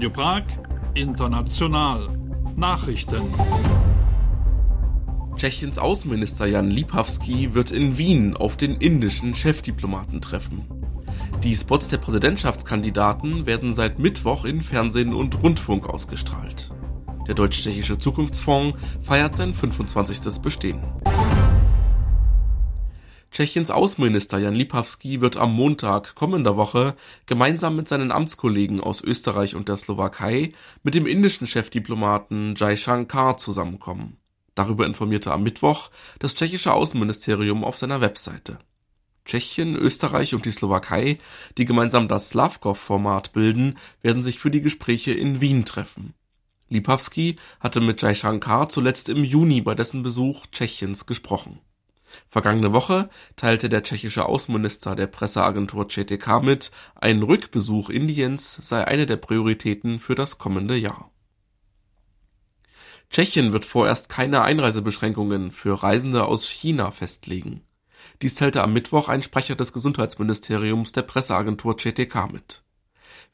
Radio Prag International Nachrichten. Tschechiens Außenminister Jan Lipavsky wird in Wien auf den indischen Chefdiplomaten treffen. Die Spots der Präsidentschaftskandidaten werden seit Mittwoch in Fernsehen und Rundfunk ausgestrahlt. Der Deutsch-Tschechische Zukunftsfonds feiert sein 25. Bestehen. Tschechiens Außenminister Jan Lipavsky wird am Montag kommender Woche gemeinsam mit seinen Amtskollegen aus Österreich und der Slowakei mit dem indischen Chefdiplomaten Jai Shankar zusammenkommen. Darüber informierte am Mittwoch das tschechische Außenministerium auf seiner Webseite. Tschechien, Österreich und die Slowakei, die gemeinsam das Slavkov-Format bilden, werden sich für die Gespräche in Wien treffen. Lipavsky hatte mit Jai Shankar zuletzt im Juni bei dessen Besuch Tschechiens gesprochen. Vergangene Woche teilte der tschechische Außenminister der Presseagentur CTK mit, ein Rückbesuch Indiens sei eine der Prioritäten für das kommende Jahr. Tschechien wird vorerst keine Einreisebeschränkungen für Reisende aus China festlegen. Dies teilte am Mittwoch ein Sprecher des Gesundheitsministeriums der Presseagentur CTK mit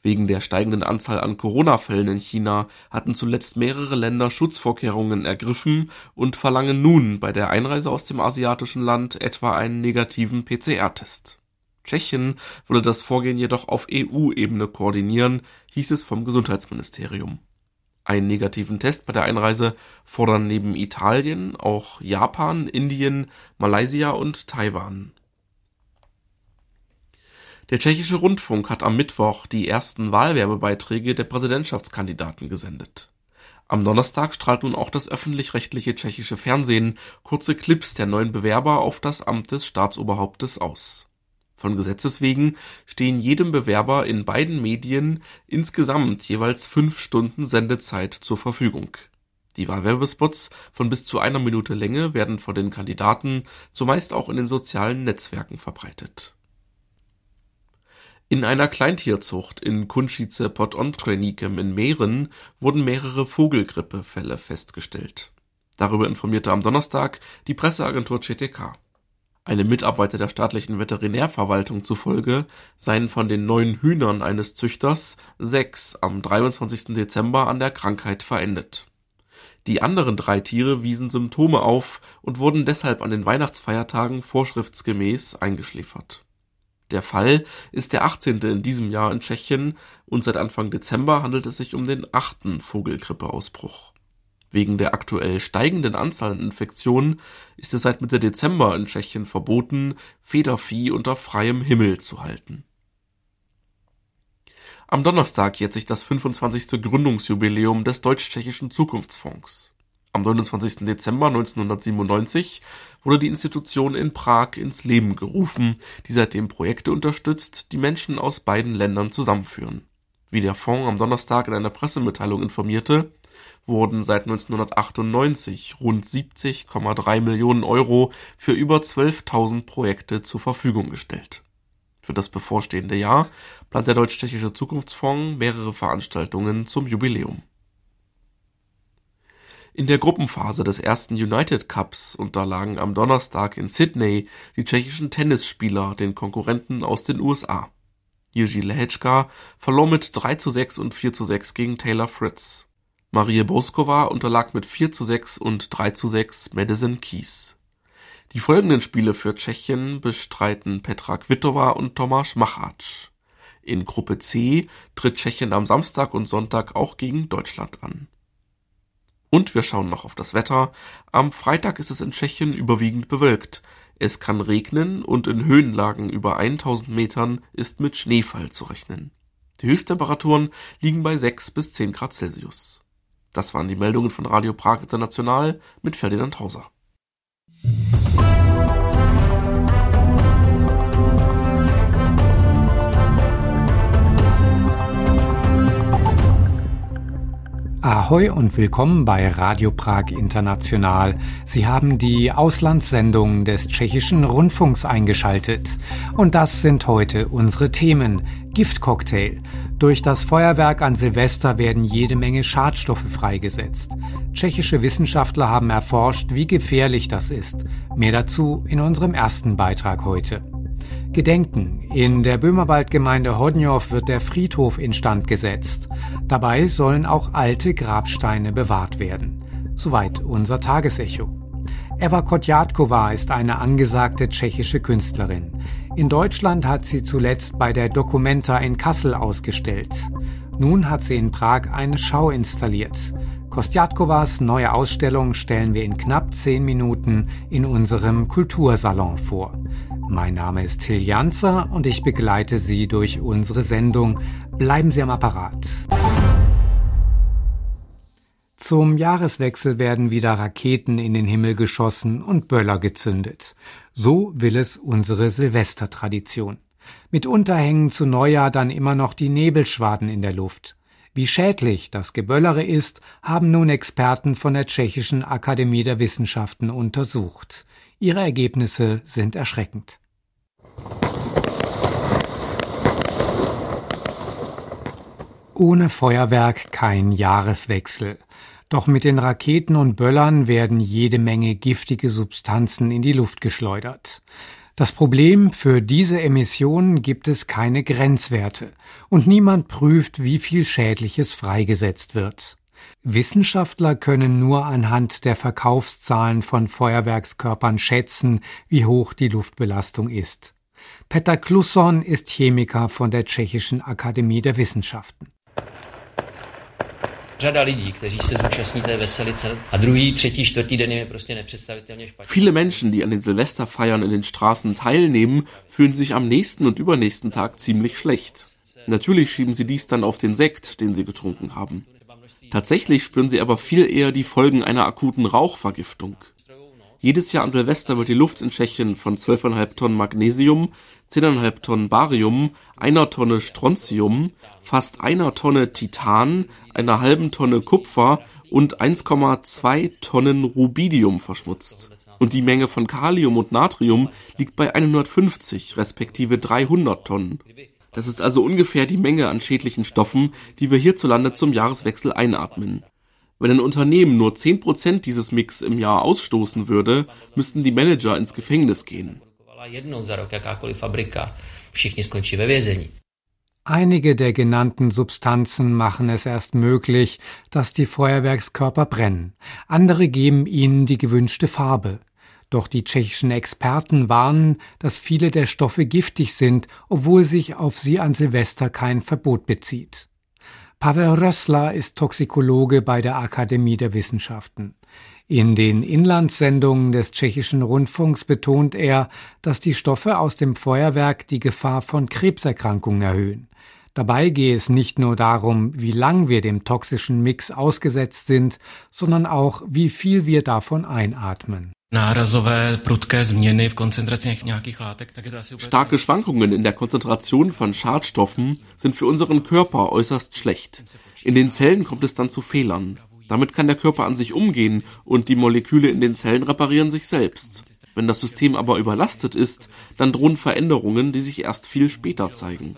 Wegen der steigenden Anzahl an Corona-Fällen in China hatten zuletzt mehrere Länder Schutzvorkehrungen ergriffen und verlangen nun bei der Einreise aus dem asiatischen Land etwa einen negativen PCR-Test. Tschechien wolle das Vorgehen jedoch auf EU-Ebene koordinieren, hieß es vom Gesundheitsministerium. Einen negativen Test bei der Einreise fordern neben Italien auch Japan, Indien, Malaysia und Taiwan der tschechische Rundfunk hat am Mittwoch die ersten Wahlwerbebeiträge der Präsidentschaftskandidaten gesendet. Am Donnerstag strahlt nun auch das öffentlich-rechtliche tschechische Fernsehen kurze Clips der neuen Bewerber auf das Amt des Staatsoberhauptes aus. Von Gesetzes wegen stehen jedem Bewerber in beiden Medien insgesamt jeweils fünf Stunden Sendezeit zur Verfügung. Die Wahlwerbespots von bis zu einer Minute Länge werden von den Kandidaten zumeist auch in den sozialen Netzwerken verbreitet in einer Kleintierzucht in Kunšice pod Ondřeníkem in Mähren wurden mehrere Vogelgrippefälle festgestellt. Darüber informierte am Donnerstag die Presseagentur CTK. Einem Mitarbeiter der staatlichen Veterinärverwaltung zufolge seien von den neun Hühnern eines Züchters sechs am 23. Dezember an der Krankheit verendet. Die anderen drei Tiere wiesen Symptome auf und wurden deshalb an den Weihnachtsfeiertagen vorschriftsgemäß eingeschläfert der Fall ist der 18. in diesem Jahr in Tschechien und seit Anfang Dezember handelt es sich um den achten Vogelgrippeausbruch. Wegen der aktuell steigenden Anzahl an Infektionen ist es seit Mitte Dezember in Tschechien verboten, Federvieh unter freiem Himmel zu halten. Am Donnerstag jährt sich das 25. Gründungsjubiläum des Deutsch-Tschechischen Zukunftsfonds am 29. Dezember 1997 wurde die Institution in Prag ins Leben gerufen, die seitdem Projekte unterstützt, die Menschen aus beiden Ländern zusammenführen. Wie der Fonds am Donnerstag in einer Pressemitteilung informierte, wurden seit 1998 rund 70,3 Millionen Euro für über 12.000 Projekte zur Verfügung gestellt. Für das bevorstehende Jahr plant der Deutsch-Tschechische Zukunftsfonds mehrere Veranstaltungen zum Jubiläum in der Gruppenphase des ersten United Cups unterlagen am Donnerstag in Sydney die tschechischen Tennisspieler den Konkurrenten aus den USA. Jiří Lehečka verlor mit 3 zu 6 und 4 zu 6 gegen Taylor Fritz. Marie Boskova unterlag mit 4 zu 6 und 3 zu 6 Madison Keys. Die folgenden Spiele für Tschechien bestreiten Petra Kvitova und Tomáš Machatsch. In Gruppe C tritt Tschechien am Samstag und Sonntag auch gegen Deutschland an und wir schauen noch auf das Wetter. Am Freitag ist es in Tschechien überwiegend bewölkt. Es kann regnen und in Höhenlagen über 1000 Metern ist mit Schneefall zu rechnen. Die Höchsttemperaturen liegen bei 6 bis 10 Grad Celsius. Das waren die Meldungen von Radio Prag International mit Ferdinand Hauser. Ahoi und willkommen bei Radio Prag International. Sie haben die Auslandssendung des tschechischen Rundfunks eingeschaltet. Und das sind heute unsere Themen. Giftcocktail. Durch das Feuerwerk an Silvester werden jede Menge Schadstoffe freigesetzt. Tschechische Wissenschaftler haben erforscht, wie gefährlich das ist. Mehr dazu in unserem ersten Beitrag heute. Gedenken. In der Böhmerwaldgemeinde Hodnjow wird der Friedhof instand gesetzt. Dabei sollen auch alte Grabsteine bewahrt werden. Soweit unser Tagesecho. Eva Kotjatkova ist eine angesagte tschechische Künstlerin. In Deutschland hat sie zuletzt bei der Documenta in Kassel ausgestellt. Nun hat sie in Prag eine Schau installiert. Kostjatkovas neue Ausstellung stellen wir in knapp zehn Minuten in unserem Kultursalon vor. Mein Name ist Till Janzer und ich begleite Sie durch unsere Sendung. Bleiben Sie am Apparat. Zum Jahreswechsel werden wieder Raketen in den Himmel geschossen und Böller gezündet. So will es unsere Silvestertradition. Mitunter hängen zu Neujahr dann immer noch die Nebelschwaden in der Luft. Wie schädlich das Geböllere ist, haben nun Experten von der Tschechischen Akademie der Wissenschaften untersucht. Ihre Ergebnisse sind erschreckend. Ohne Feuerwerk kein Jahreswechsel. Doch mit den Raketen und Böllern werden jede Menge giftige Substanzen in die Luft geschleudert. Das Problem, für diese Emissionen gibt es keine Grenzwerte und niemand prüft, wie viel Schädliches freigesetzt wird. Wissenschaftler können nur anhand der Verkaufszahlen von Feuerwerkskörpern schätzen, wie hoch die Luftbelastung ist. Petr Klusson ist Chemiker von der Tschechischen Akademie der Wissenschaften. Viele Menschen, die an den Silvesterfeiern in den Straßen teilnehmen, fühlen sich am nächsten und übernächsten Tag ziemlich schlecht. Natürlich schieben sie dies dann auf den Sekt, den sie getrunken haben. Tatsächlich spüren sie aber viel eher die Folgen einer akuten Rauchvergiftung. Jedes Jahr an Silvester wird die Luft in Tschechien von 12,5 Tonnen Magnesium, 10,5 Tonnen Barium, einer Tonne Strontium, fast einer Tonne Titan, einer halben Tonne Kupfer und 1,2 Tonnen Rubidium verschmutzt. Und die Menge von Kalium und Natrium liegt bei 150 respektive 300 Tonnen. Das ist also ungefähr die Menge an schädlichen Stoffen, die wir hierzulande zum Jahreswechsel einatmen. Wenn ein Unternehmen nur 10% dieses Mix im Jahr ausstoßen würde, müssten die Manager ins Gefängnis gehen. Einige der genannten Substanzen machen es erst möglich, dass die Feuerwerkskörper brennen. Andere geben ihnen die gewünschte Farbe. Doch die tschechischen Experten warnen, dass viele der Stoffe giftig sind, obwohl sich auf sie an Silvester kein Verbot bezieht. Pavel Rössler ist Toxikologe bei der Akademie der Wissenschaften. In den Inlandssendungen des tschechischen Rundfunks betont er, dass die Stoffe aus dem Feuerwerk die Gefahr von Krebserkrankungen erhöhen. Dabei gehe es nicht nur darum, wie lang wir dem toxischen Mix ausgesetzt sind, sondern auch, wie viel wir davon einatmen. Starke Schwankungen in der Konzentration von Schadstoffen sind für unseren Körper äußerst schlecht. In den Zellen kommt es dann zu Fehlern. Damit kann der Körper an sich umgehen und die Moleküle in den Zellen reparieren sich selbst. Wenn das System aber überlastet ist, dann drohen Veränderungen, die sich erst viel später zeigen.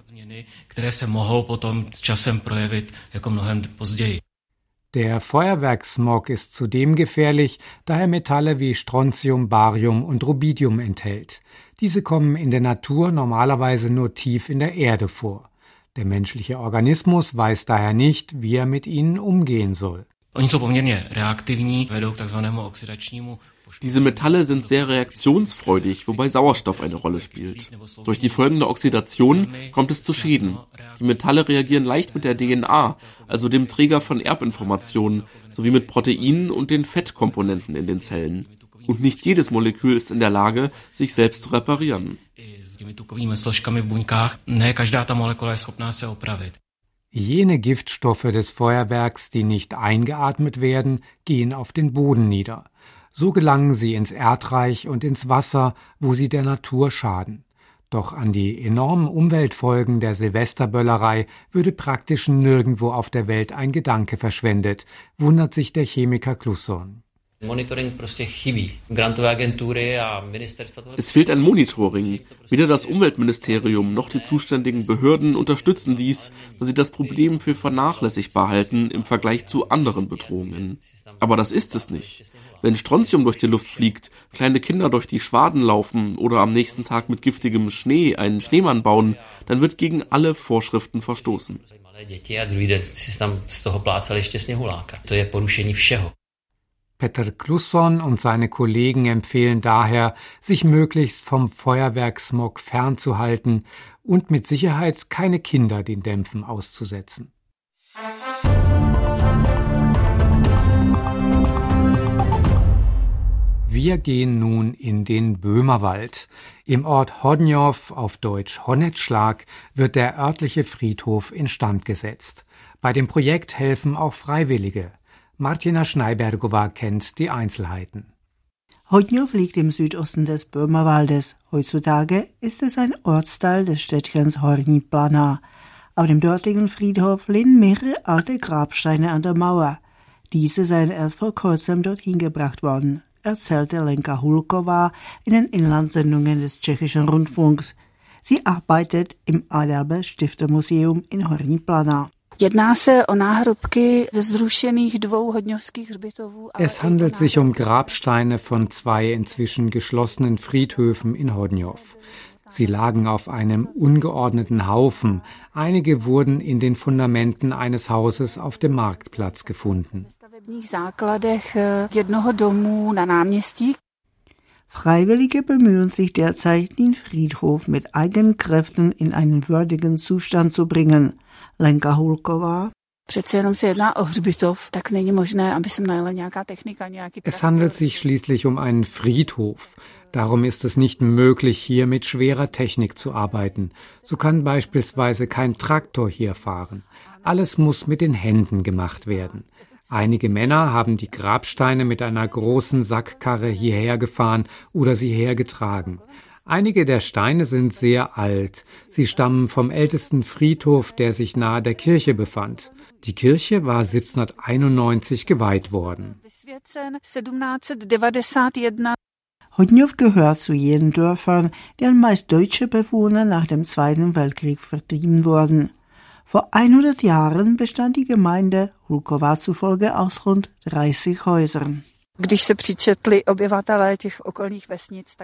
Der Feuerwerkssmog ist zudem gefährlich, da er Metalle wie Strontium, Barium und Rubidium enthält. Diese kommen in der Natur normalerweise nur tief in der Erde vor. Der menschliche Organismus weiß daher nicht, wie er mit ihnen umgehen soll. Diese Metalle sind sehr reaktionsfreudig, wobei Sauerstoff eine Rolle spielt. Durch die folgende Oxidation kommt es zu Schäden. Die Metalle reagieren leicht mit der DNA, also dem Träger von Erbinformationen, sowie mit Proteinen und den Fettkomponenten in den Zellen. Und nicht jedes Molekül ist in der Lage, sich selbst zu reparieren. Jene Giftstoffe des Feuerwerks, die nicht eingeatmet werden, gehen auf den Boden nieder. So gelangen sie ins Erdreich und ins Wasser, wo sie der Natur schaden. Doch an die enormen Umweltfolgen der Silvesterböllerei würde praktisch nirgendwo auf der Welt ein Gedanke verschwendet, wundert sich der Chemiker Klusson. Es fehlt ein Monitoring. Weder das Umweltministerium noch die zuständigen Behörden unterstützen dies, weil sie das Problem für vernachlässigbar halten im Vergleich zu anderen Bedrohungen. Aber das ist es nicht. Wenn Strontium durch die Luft fliegt, kleine Kinder durch die Schwaden laufen oder am nächsten Tag mit giftigem Schnee einen Schneemann bauen, dann wird gegen alle Vorschriften verstoßen. Petr Klusson und seine Kollegen empfehlen daher, sich möglichst vom Feuerwerksmog fernzuhalten und mit Sicherheit keine Kinder den Dämpfen auszusetzen. Wir gehen nun in den Böhmerwald. Im Ort Hodnjow, auf Deutsch Honnetschlag, wird der örtliche Friedhof instand gesetzt. Bei dem Projekt helfen auch Freiwillige. Martina Schneibergova kennt die Einzelheiten. Hodnjow liegt im Südosten des Böhmerwaldes. Heutzutage ist es ein Ortsteil des Städtchens Horní Plana. Auf dem dortigen Friedhof lehnen mehrere alte Grabsteine an der Mauer. Diese seien erst vor kurzem dorthin gebracht worden, erzählte Lenka Hulkova in den Inlandssendungen des tschechischen Rundfunks. Sie arbeitet im Adelbe Stiftermuseum in Horní Plana. Es handelt sich um Grabsteine von zwei inzwischen geschlossenen Friedhöfen in Hodnjow. Sie lagen auf einem ungeordneten Haufen. Einige wurden in den Fundamenten eines Hauses auf dem Marktplatz gefunden. Freiwillige bemühen sich derzeit, den Friedhof mit eigenen Kräften in einen würdigen Zustand zu bringen. Lenka Hulková. Es handelt sich schließlich um einen Friedhof. Darum ist es nicht möglich, hier mit schwerer Technik zu arbeiten. So kann beispielsweise kein Traktor hier fahren. Alles muss mit den Händen gemacht werden. Einige Männer haben die Grabsteine mit einer großen Sackkarre hierher gefahren oder sie hergetragen. Einige der Steine sind sehr alt. Sie stammen vom ältesten Friedhof, der sich nahe der Kirche befand. Die Kirche war 1791 geweiht worden. Hodnjow gehört zu jenen Dörfern, deren meist deutsche Bewohner nach dem Zweiten Weltkrieg vertrieben wurden. Vor 100 Jahren bestand die Gemeinde Hulkova zufolge aus rund 30 Häusern.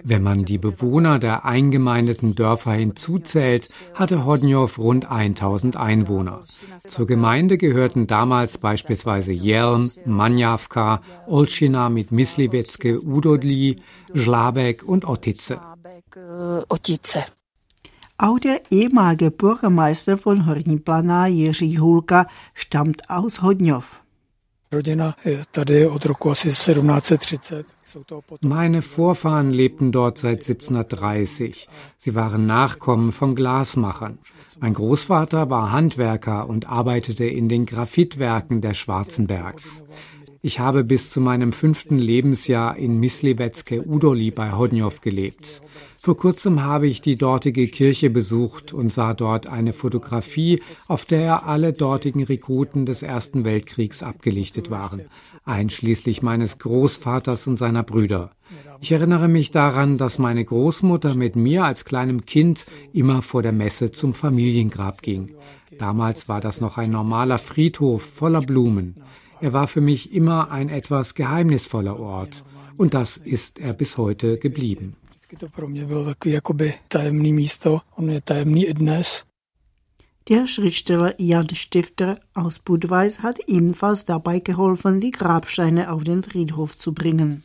Wenn man die Bewohner der eingemeindeten Dörfer hinzuzählt, hatte Hodnjow rund 1000 Einwohner. Zur Gemeinde gehörten damals beispielsweise Jelm, Manjavka, Olschina mit Myslivecke, Udodli, Žlabek und Otice. Auch der ehemalige Bürgermeister von Horní Planá Jiří Hulka stammt aus Hodnjow. Meine Vorfahren lebten dort seit 1730. Sie waren Nachkommen von Glasmachern. Mein Großvater war Handwerker und arbeitete in den Graphitwerken der Schwarzenbergs. Ich habe bis zu meinem fünften Lebensjahr in Myslivecke Udoli bei Hodnjow gelebt. Vor kurzem habe ich die dortige Kirche besucht und sah dort eine Fotografie, auf der alle dortigen Rekruten des Ersten Weltkriegs abgelichtet waren, einschließlich meines Großvaters und seiner Brüder. Ich erinnere mich daran, dass meine Großmutter mit mir als kleinem Kind immer vor der Messe zum Familiengrab ging. Damals war das noch ein normaler Friedhof voller Blumen. Er war für mich immer ein etwas geheimnisvoller Ort. Und das ist er bis heute geblieben. Der Schriftsteller Jan Stifter aus Budweis hat ebenfalls dabei geholfen, die Grabsteine auf den Friedhof zu bringen.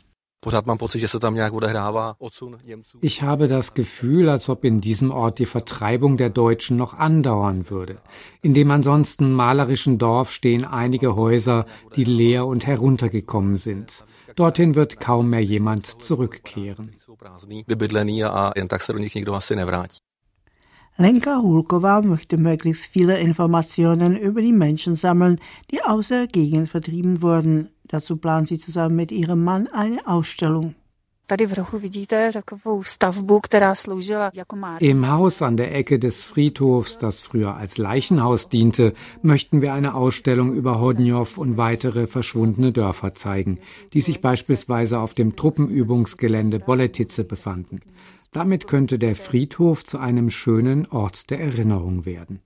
Ich habe das Gefühl, als ob in diesem Ort die Vertreibung der Deutschen noch andauern würde. In dem ansonsten malerischen Dorf stehen einige Häuser, die leer und heruntergekommen sind. Dorthin wird kaum mehr jemand zurückkehren. Lenka Hulkova möchte möglichst viele Informationen über die Menschen sammeln, die aus der Gegend vertrieben wurden. Dazu plant sie zusammen mit ihrem Mann eine Ausstellung. Im Haus an der Ecke des Friedhofs, das früher als Leichenhaus diente, möchten wir eine Ausstellung über Hodnjow und weitere verschwundene Dörfer zeigen, die sich beispielsweise auf dem Truppenübungsgelände Boletice befanden. Damit könnte der Friedhof zu einem schönen Ort der Erinnerung werden.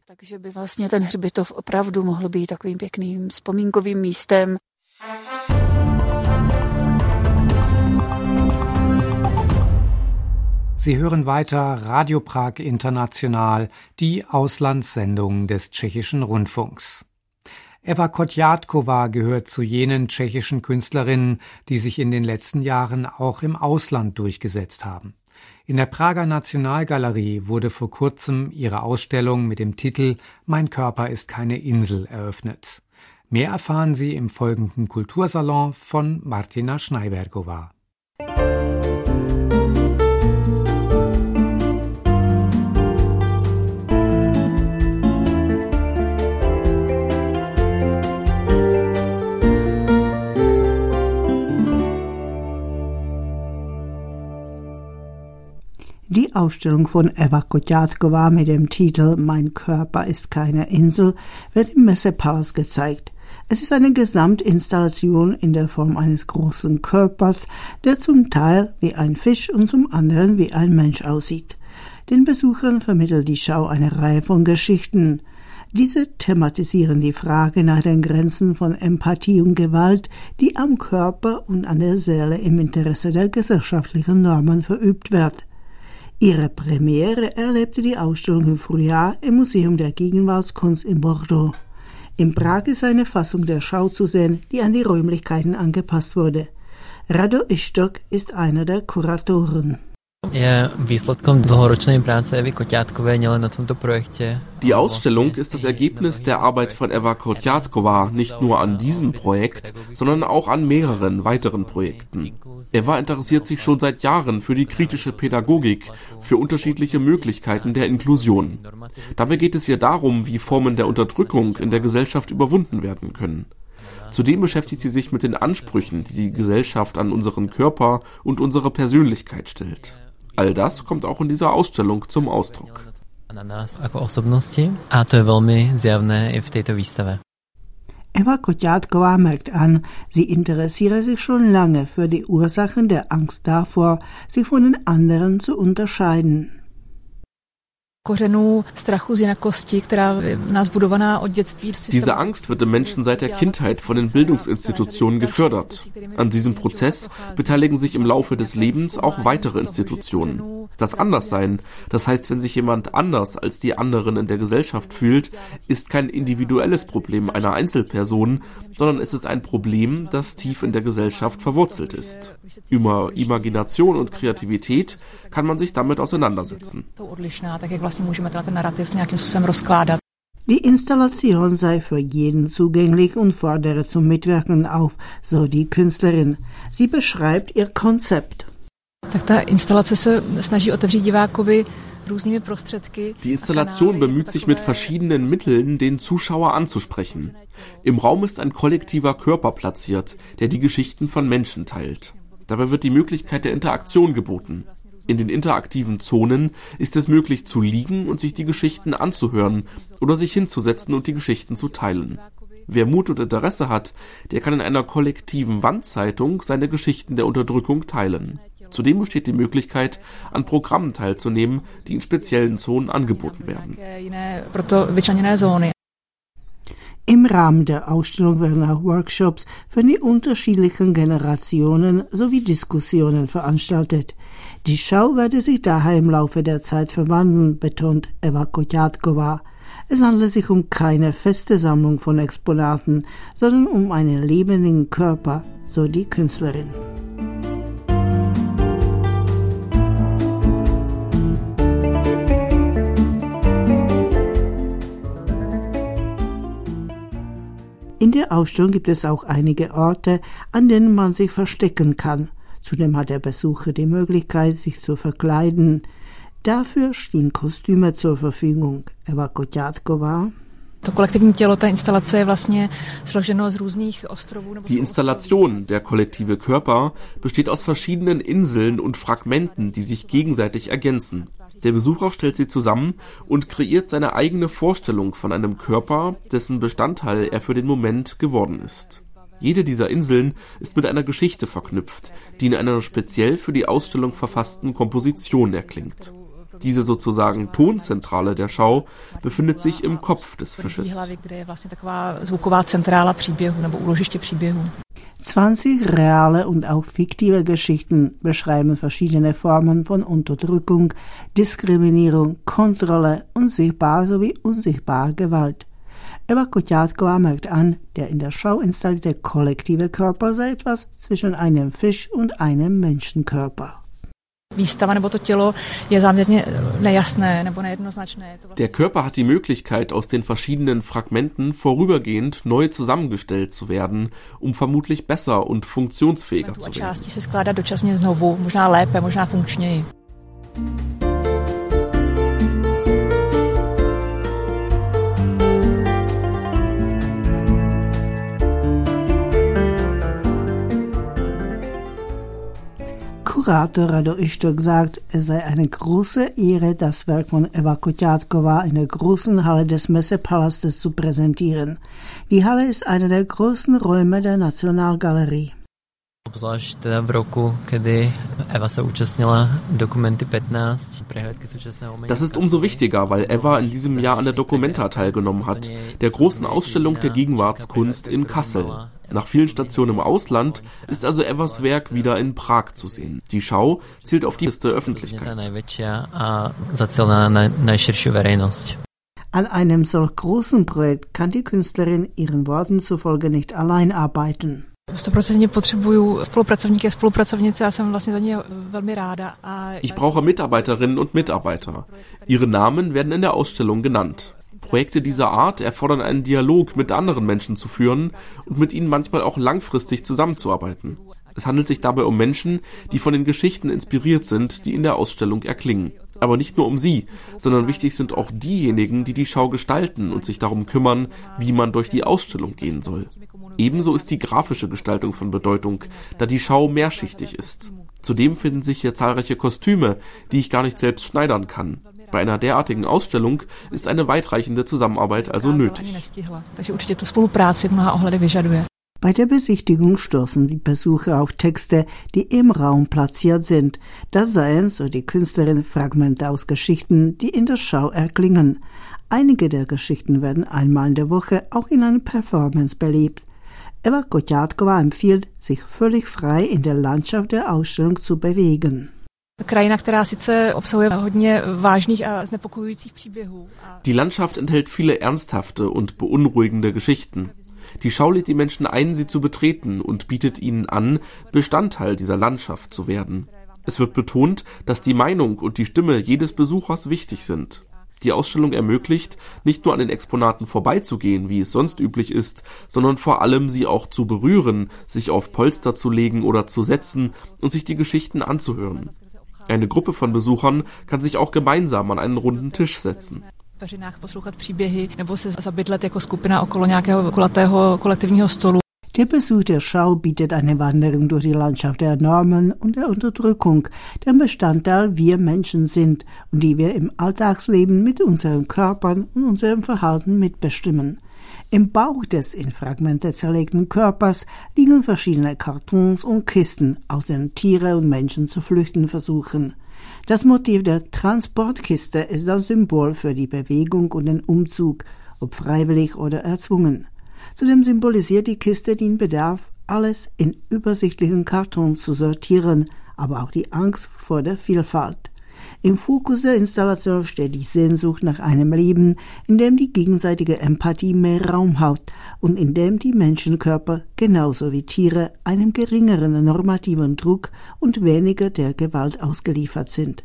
Sie hören weiter Radio Prag International, die Auslandssendung des tschechischen Rundfunks. Eva Kotjatkova gehört zu jenen tschechischen Künstlerinnen, die sich in den letzten Jahren auch im Ausland durchgesetzt haben. In der Prager Nationalgalerie wurde vor kurzem ihre Ausstellung mit dem Titel Mein Körper ist keine Insel eröffnet. Mehr erfahren Sie im folgenden Kultursalon von Martina Schneibergova. Die Ausstellung von Eva Kotjatkova mit dem Titel Mein Körper ist keine Insel wird im Messepalas gezeigt. Es ist eine Gesamtinstallation in der Form eines großen Körpers, der zum Teil wie ein Fisch und zum anderen wie ein Mensch aussieht. Den Besuchern vermittelt die Schau eine Reihe von Geschichten. Diese thematisieren die Frage nach den Grenzen von Empathie und Gewalt, die am Körper und an der Seele im Interesse der gesellschaftlichen Normen verübt wird. Ihre Premiere erlebte die Ausstellung im Frühjahr im Museum der Gegenwartskunst in Bordeaux. In Prag ist eine Fassung der Schau zu sehen, die an die Räumlichkeiten angepasst wurde. Rado Istok ist einer der Kuratoren. Die Ausstellung ist das Ergebnis der Arbeit von Eva Koťátkova nicht nur an diesem Projekt, sondern auch an mehreren weiteren Projekten. Eva interessiert sich schon seit Jahren für die kritische Pädagogik, für unterschiedliche Möglichkeiten der Inklusion. Dabei geht es ihr darum, wie Formen der Unterdrückung in der Gesellschaft überwunden werden können. Zudem beschäftigt sie sich mit den Ansprüchen, die die Gesellschaft an unseren Körper und unsere Persönlichkeit stellt. All das kommt auch in dieser Ausstellung zum Ausdruck. Eva Kotjatkova merkt an, sie interessiere sich schon lange für die Ursachen der Angst davor, sich von den anderen zu unterscheiden. Diese Angst wird im Menschen seit der Kindheit von den Bildungsinstitutionen gefördert. An diesem Prozess beteiligen sich im Laufe des Lebens auch weitere Institutionen. Das Anderssein, das heißt, wenn sich jemand anders als die anderen in der Gesellschaft fühlt, ist kein individuelles Problem einer Einzelperson, sondern es ist ein Problem, das tief in der Gesellschaft verwurzelt ist. Über Imagination und Kreativität kann man sich damit auseinandersetzen. Die Installation sei für jeden zugänglich und fordere zum Mitwirken auf, so die Künstlerin. Sie beschreibt ihr Konzept. Die Installation bemüht sich mit verschiedenen Mitteln, den Zuschauer anzusprechen. Im Raum ist ein kollektiver Körper platziert, der die Geschichten von Menschen teilt. Dabei wird die Möglichkeit der Interaktion geboten. In den interaktiven Zonen ist es möglich zu liegen und sich die Geschichten anzuhören oder sich hinzusetzen und die Geschichten zu teilen. Wer Mut und Interesse hat, der kann in einer kollektiven Wandzeitung seine Geschichten der Unterdrückung teilen. Zudem besteht die Möglichkeit, an Programmen teilzunehmen, die in speziellen Zonen angeboten werden. Im Rahmen der Ausstellung werden auch Workshops für die unterschiedlichen Generationen sowie Diskussionen veranstaltet. Die Schau werde sich daher im Laufe der Zeit verwandeln, betont Eva Kotjatkova. Es handelt sich um keine feste Sammlung von Exponaten, sondern um einen lebendigen Körper, so die Künstlerin. In der Ausstellung gibt es auch einige Orte, an denen man sich verstecken kann. Zudem hat der Besucher die Möglichkeit, sich zu verkleiden. Dafür stehen Kostüme zur Verfügung. Eva Kotjatkova. Die Installation, der kollektive Körper, besteht aus verschiedenen Inseln und Fragmenten, die sich gegenseitig ergänzen. Der Besucher stellt sie zusammen und kreiert seine eigene Vorstellung von einem Körper, dessen Bestandteil er für den Moment geworden ist. Jede dieser Inseln ist mit einer Geschichte verknüpft, die in einer speziell für die Ausstellung verfassten Komposition erklingt. Diese sozusagen Tonzentrale der Schau befindet sich im Kopf des Fisches. 20 reale und auch fiktive Geschichten beschreiben verschiedene Formen von Unterdrückung, Diskriminierung, Kontrolle und sichtbar sowie unsichtbar Gewalt. Eva Kotjatková merkt an, der in der Schau installierte kollektive Körper sei etwas zwischen einem Fisch und einem Menschenkörper. Der Körper hat die Möglichkeit, aus den verschiedenen Fragmenten vorübergehend neu zusammengestellt zu werden, um vermutlich besser und funktionsfähiger zu werden. Kurator Rado Ishtok sagt, es sei eine große Ehre, das Werk von Eva Kotjatkova in der großen Halle des Messepalastes zu präsentieren. Die Halle ist einer der großen Räume der Nationalgalerie. Obzvlášť teda v roku, kedy Eva se účastnila Dokumenty 15, prehledky současného Das ist umso wichtiger, weil Eva in diesem Jahr an der Documenta teilgenommen hat, der großen Ausstellung der Gegenwartskunst in Kassel. Nach vielen Stationen im Ausland ist also Evas Werk wieder in Prag zu sehen. Die Schau zielt auf die Liste Öffentlichkeit. An einem solch großen Projekt kann die Künstlerin ihren Worten zufolge nicht allein arbeiten. Ich brauche Mitarbeiterinnen und Mitarbeiter. Ihre Namen werden in der Ausstellung genannt. Projekte dieser Art erfordern einen Dialog mit anderen Menschen zu führen und mit ihnen manchmal auch langfristig zusammenzuarbeiten. Es handelt sich dabei um Menschen, die von den Geschichten inspiriert sind, die in der Ausstellung erklingen. Aber nicht nur um sie, sondern wichtig sind auch diejenigen, die die Schau gestalten und sich darum kümmern, wie man durch die Ausstellung gehen soll. Ebenso ist die grafische Gestaltung von Bedeutung, da die Schau mehrschichtig ist. Zudem finden sich hier zahlreiche Kostüme, die ich gar nicht selbst schneidern kann. Bei einer derartigen Ausstellung ist eine weitreichende Zusammenarbeit also nötig. Bei der Besichtigung stoßen die Besucher auf Texte, die im Raum platziert sind. Das seien, so die Künstlerin, Fragmente aus Geschichten, die in der Schau erklingen. Einige der Geschichten werden einmal in der Woche auch in einer Performance belebt. Eva Kotjatkova empfiehlt, sich völlig frei in der Landschaft der Ausstellung zu bewegen. Die Landschaft enthält viele ernsthafte und beunruhigende Geschichten. Die Schau lädt die Menschen ein, sie zu betreten und bietet ihnen an, Bestandteil dieser Landschaft zu werden. Es wird betont, dass die Meinung und die Stimme jedes Besuchers wichtig sind. Die Ausstellung ermöglicht, nicht nur an den Exponaten vorbeizugehen, wie es sonst üblich ist, sondern vor allem sie auch zu berühren, sich auf Polster zu legen oder zu setzen und sich die Geschichten anzuhören. Eine Gruppe von Besuchern kann sich auch gemeinsam an einen runden Tisch setzen. Der Besuch der Schau bietet eine Wanderung durch die Landschaft der Normen und der Unterdrückung, deren Bestandteil wir Menschen sind und die wir im Alltagsleben mit unseren Körpern und unserem Verhalten mitbestimmen. Im Bauch des in Fragmente zerlegten Körpers liegen verschiedene Kartons und Kisten, aus denen Tiere und Menschen zu flüchten versuchen. Das Motiv der Transportkiste ist das Symbol für die Bewegung und den Umzug, ob freiwillig oder erzwungen. Zudem symbolisiert die Kiste den Bedarf, alles in übersichtlichen Kartons zu sortieren, aber auch die Angst vor der Vielfalt. Im Fokus der Installation steht die Sehnsucht nach einem Leben, in dem die gegenseitige Empathie mehr Raum hat und in dem die Menschenkörper genauso wie Tiere einem geringeren normativen Druck und weniger der Gewalt ausgeliefert sind.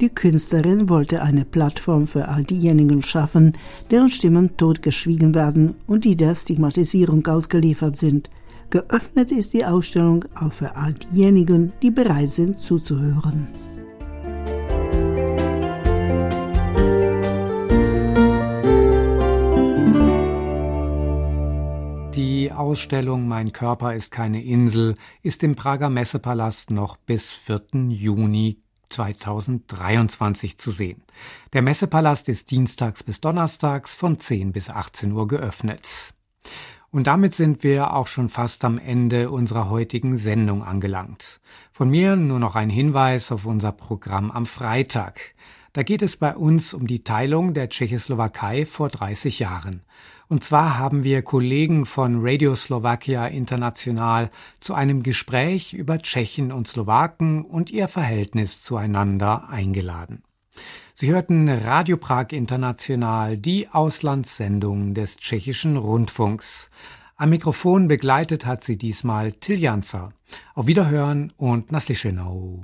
Die Künstlerin wollte eine Plattform für all diejenigen schaffen, deren Stimmen totgeschwiegen werden und die der Stigmatisierung ausgeliefert sind. Geöffnet ist die Ausstellung auch für all diejenigen, die bereit sind zuzuhören. Die Ausstellung Mein Körper ist keine Insel ist im Prager Messepalast noch bis 4. Juni 2023 zu sehen. Der Messepalast ist dienstags bis donnerstags von 10 bis 18 Uhr geöffnet. Und damit sind wir auch schon fast am Ende unserer heutigen Sendung angelangt. Von mir nur noch ein Hinweis auf unser Programm am Freitag. Da geht es bei uns um die Teilung der Tschechoslowakei vor 30 Jahren. Und zwar haben wir Kollegen von Radio Slovakia International zu einem Gespräch über Tschechen und Slowaken und ihr Verhältnis zueinander eingeladen. Sie hörten Radio Prag International, die Auslandssendung des tschechischen Rundfunks. Am Mikrofon begleitet hat sie diesmal Tiljansa. Auf Wiederhören und Naslischenau.